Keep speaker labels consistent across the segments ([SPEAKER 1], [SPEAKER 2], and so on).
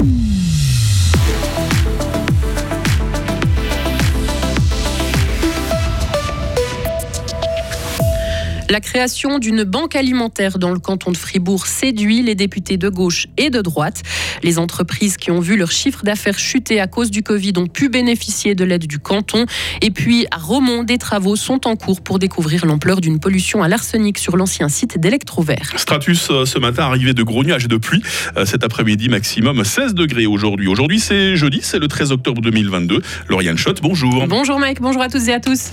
[SPEAKER 1] Mm-hmm. La création d'une banque alimentaire dans le canton de Fribourg séduit les députés de gauche et de droite. Les entreprises qui ont vu leur chiffre d'affaires chuter à cause du Covid ont pu bénéficier de l'aide du canton. Et puis, à Romont, des travaux sont en cours pour découvrir l'ampleur d'une pollution à l'arsenic sur l'ancien site d'Electrovert.
[SPEAKER 2] Stratus, euh, ce matin, arrivé de gros nuages et de pluie. Euh, cet après-midi, maximum 16 degrés aujourd'hui. Aujourd'hui, c'est jeudi, c'est le 13 octobre 2022. Lauriane Schott, bonjour.
[SPEAKER 1] Bonjour Mike, bonjour à toutes et à tous.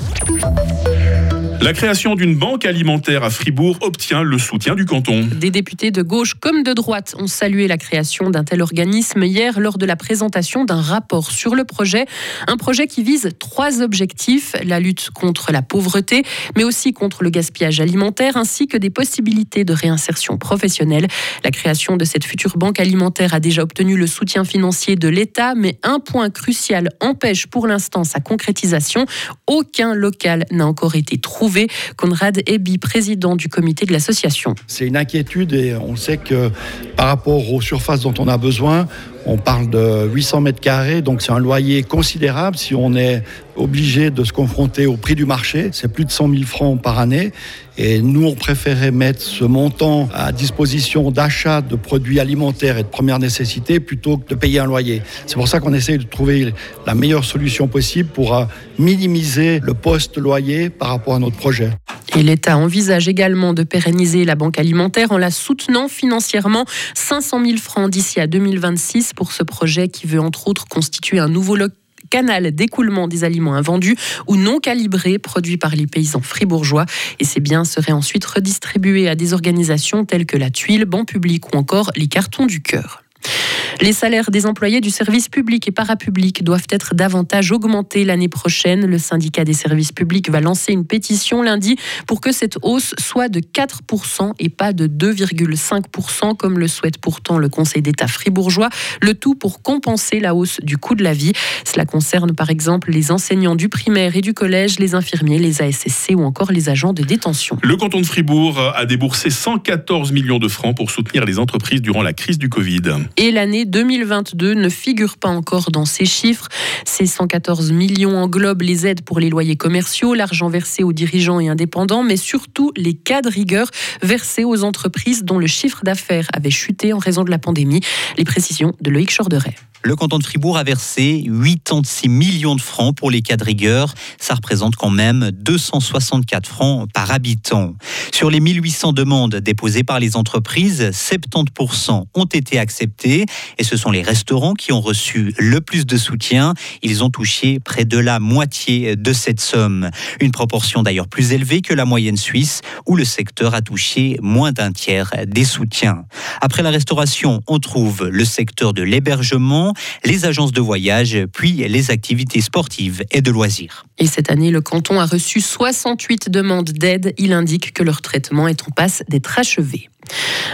[SPEAKER 2] La création d'une banque alimentaire à Fribourg obtient le soutien du canton.
[SPEAKER 1] Des députés de gauche comme de droite ont salué la création d'un tel organisme hier lors de la présentation d'un rapport sur le projet. Un projet qui vise trois objectifs, la lutte contre la pauvreté, mais aussi contre le gaspillage alimentaire, ainsi que des possibilités de réinsertion professionnelle. La création de cette future banque alimentaire a déjà obtenu le soutien financier de l'État, mais un point crucial empêche pour l'instant sa concrétisation. Aucun local n'a encore été trouvé Conrad Ebi, président du comité de l'association.
[SPEAKER 3] C'est une inquiétude et on sait que par rapport aux surfaces dont on a besoin, on parle de 800 mètres carrés, donc c'est un loyer considérable si on est obligé de se confronter au prix du marché. C'est plus de 100 000 francs par année. Et nous, on préférait mettre ce montant à disposition d'achat de produits alimentaires et de première nécessité plutôt que de payer un loyer. C'est pour ça qu'on essaie de trouver la meilleure solution possible pour euh, minimiser le poste-loyer par rapport à notre
[SPEAKER 1] Et l'État envisage également de pérenniser la banque alimentaire en la soutenant financièrement 500 000 francs d'ici à 2026 pour ce projet qui veut entre autres constituer un nouveau canal d'écoulement des aliments invendus ou non calibrés produits par les paysans fribourgeois. Et ces biens seraient ensuite redistribués à des organisations telles que la Tuile, Banque Public ou encore les Cartons du Cœur. Les salaires des employés du service public et parapublic doivent être davantage augmentés l'année prochaine. Le syndicat des services publics va lancer une pétition lundi pour que cette hausse soit de 4% et pas de 2,5% comme le souhaite pourtant le Conseil d'État fribourgeois. Le tout pour compenser la hausse du coût de la vie. Cela concerne par exemple les enseignants du primaire et du collège, les infirmiers, les ASSC ou encore les agents de détention.
[SPEAKER 2] Le canton de Fribourg a déboursé 114 millions de francs pour soutenir les entreprises durant la crise du Covid.
[SPEAKER 1] Et l'année 2022 ne figure pas encore dans ces chiffres. Ces 114 millions englobent les aides pour les loyers commerciaux, l'argent versé aux dirigeants et indépendants, mais surtout les cas de rigueur versés aux entreprises dont le chiffre d'affaires avait chuté en raison de la pandémie. Les précisions de Loïc Chorderet.
[SPEAKER 4] Le canton de Fribourg a versé 86 millions de francs pour les cas de rigueur. Ça représente quand même 264 francs par habitant. Sur les 1800 demandes déposées par les entreprises, 70% ont été acceptées et ce sont les restaurants qui ont reçu le plus de soutien. Ils ont touché près de la moitié de cette somme. Une proportion d'ailleurs plus élevée que la moyenne suisse où le secteur a touché moins d'un tiers des soutiens. Après la restauration, on trouve le secteur de l'hébergement les agences de voyage, puis les activités sportives et de loisirs.
[SPEAKER 1] Et cette année, le canton a reçu 68 demandes d'aide. Il indique que leur traitement est en passe d'être achevé.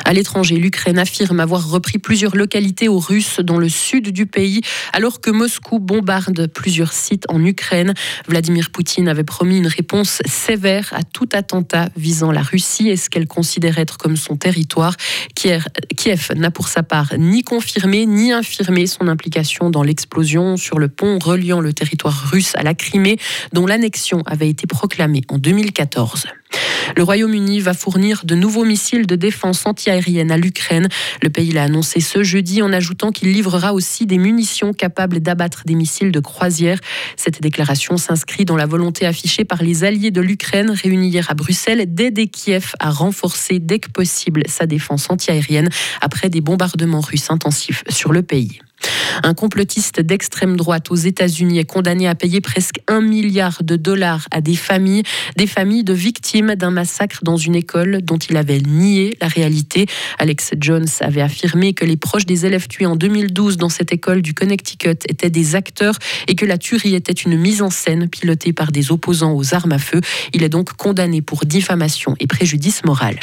[SPEAKER 1] À l'étranger, l'Ukraine affirme avoir repris plusieurs localités aux Russes dans le sud du pays, alors que Moscou bombarde plusieurs sites en Ukraine. Vladimir Poutine avait promis une réponse sévère à tout attentat visant la Russie et ce qu'elle considère être comme son territoire. Kiev n'a pour sa part ni confirmé ni infirmé son implication dans l'explosion sur le pont reliant le territoire russe à la Crimée, dont l'annexion avait été proclamée en 2014. Le Royaume-Uni va fournir de nouveaux missiles de défense antiaérienne à l'Ukraine. Le pays l'a annoncé ce jeudi en ajoutant qu'il livrera aussi des munitions capables d'abattre des missiles de croisière. Cette déclaration s'inscrit dans la volonté affichée par les alliés de l'Ukraine réunis hier à Bruxelles d'aider Kiev à renforcer dès que possible sa défense antiaérienne après des bombardements russes intensifs sur le pays. Un complotiste d'extrême droite aux États-Unis est condamné à payer presque un milliard de dollars à des familles, des familles de victimes d'un massacre dans une école dont il avait nié la réalité. Alex Jones avait affirmé que les proches des élèves tués en 2012 dans cette école du Connecticut étaient des acteurs et que la tuerie était une mise en scène pilotée par des opposants aux armes à feu. Il est donc condamné pour diffamation et préjudice moral.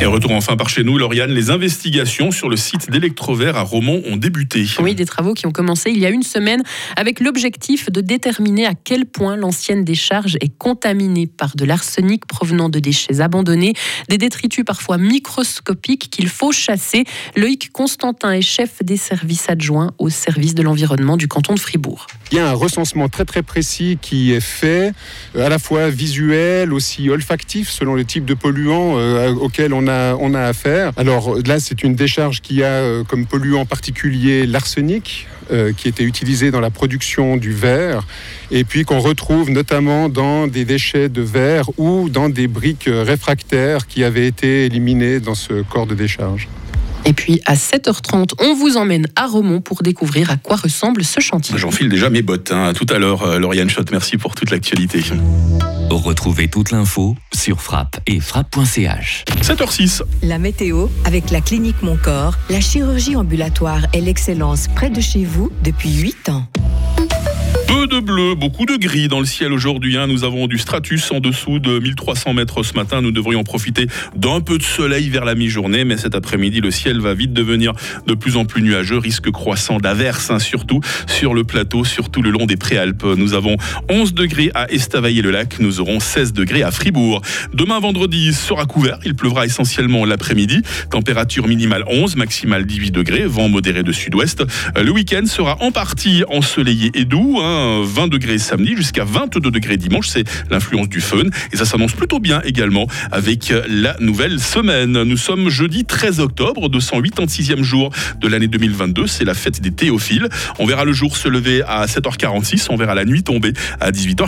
[SPEAKER 2] Et retour enfin par chez nous, Lauriane, les investigations sur le site d'Electrovert à Romont ont débuté débuté.
[SPEAKER 1] Oui, des travaux qui ont commencé il y a une semaine avec l'objectif de déterminer à quel point l'ancienne décharge est contaminée par de l'arsenic provenant de déchets abandonnés, des détritus parfois microscopiques qu'il faut chasser. Loïc Constantin est chef des services adjoints au service de l'environnement du canton de Fribourg.
[SPEAKER 5] Il y a un recensement très très précis qui est fait, euh, à la fois visuel, aussi olfactif, selon le type de polluant euh, auquel on a, on a affaire. Alors là, c'est une décharge qui a euh, comme polluant particulier l'arsenic, qui était utilisé dans la production du verre, et puis qu'on retrouve notamment dans des déchets de verre ou dans des briques réfractaires qui avaient été éliminées dans ce corps de décharge.
[SPEAKER 1] Et puis à 7h30, on vous emmène à Romont pour découvrir à quoi ressemble ce chantier.
[SPEAKER 2] J'enfile déjà mes bottes. Hein. Tout à l'heure, euh, Lauriane Schott, merci pour toute l'actualité.
[SPEAKER 6] Retrouvez toute l'info sur frappe et frappe.ch.
[SPEAKER 2] 7h06.
[SPEAKER 7] La météo avec la clinique Moncorps, la chirurgie ambulatoire et l'excellence près de chez vous depuis 8 ans.
[SPEAKER 2] Peu de bleu, beaucoup de gris dans le ciel aujourd'hui. Hein. Nous avons du stratus en dessous de 1300 mètres ce matin. Nous devrions profiter d'un peu de soleil vers la mi-journée, mais cet après-midi, le ciel va vite devenir de plus en plus nuageux. Risque croissant d'averses, hein, surtout sur le plateau, surtout le long des Préalpes. Nous avons 11 degrés à Estavayer-le-Lac. Nous aurons 16 degrés à Fribourg. Demain, vendredi, sera couvert. Il pleuvra essentiellement l'après-midi. Température minimale 11, maximale 18 degrés. Vent modéré de sud-ouest. Le week-end sera en partie ensoleillé et doux. Hein. 20 degrés samedi jusqu'à 22 degrés dimanche. C'est l'influence du fun. Et ça s'annonce plutôt bien également avec la nouvelle semaine. Nous sommes jeudi 13 octobre, 286e jour de l'année 2022. C'est la fête des théophiles. On verra le jour se lever à 7h46. On verra la nuit tomber à 18h40.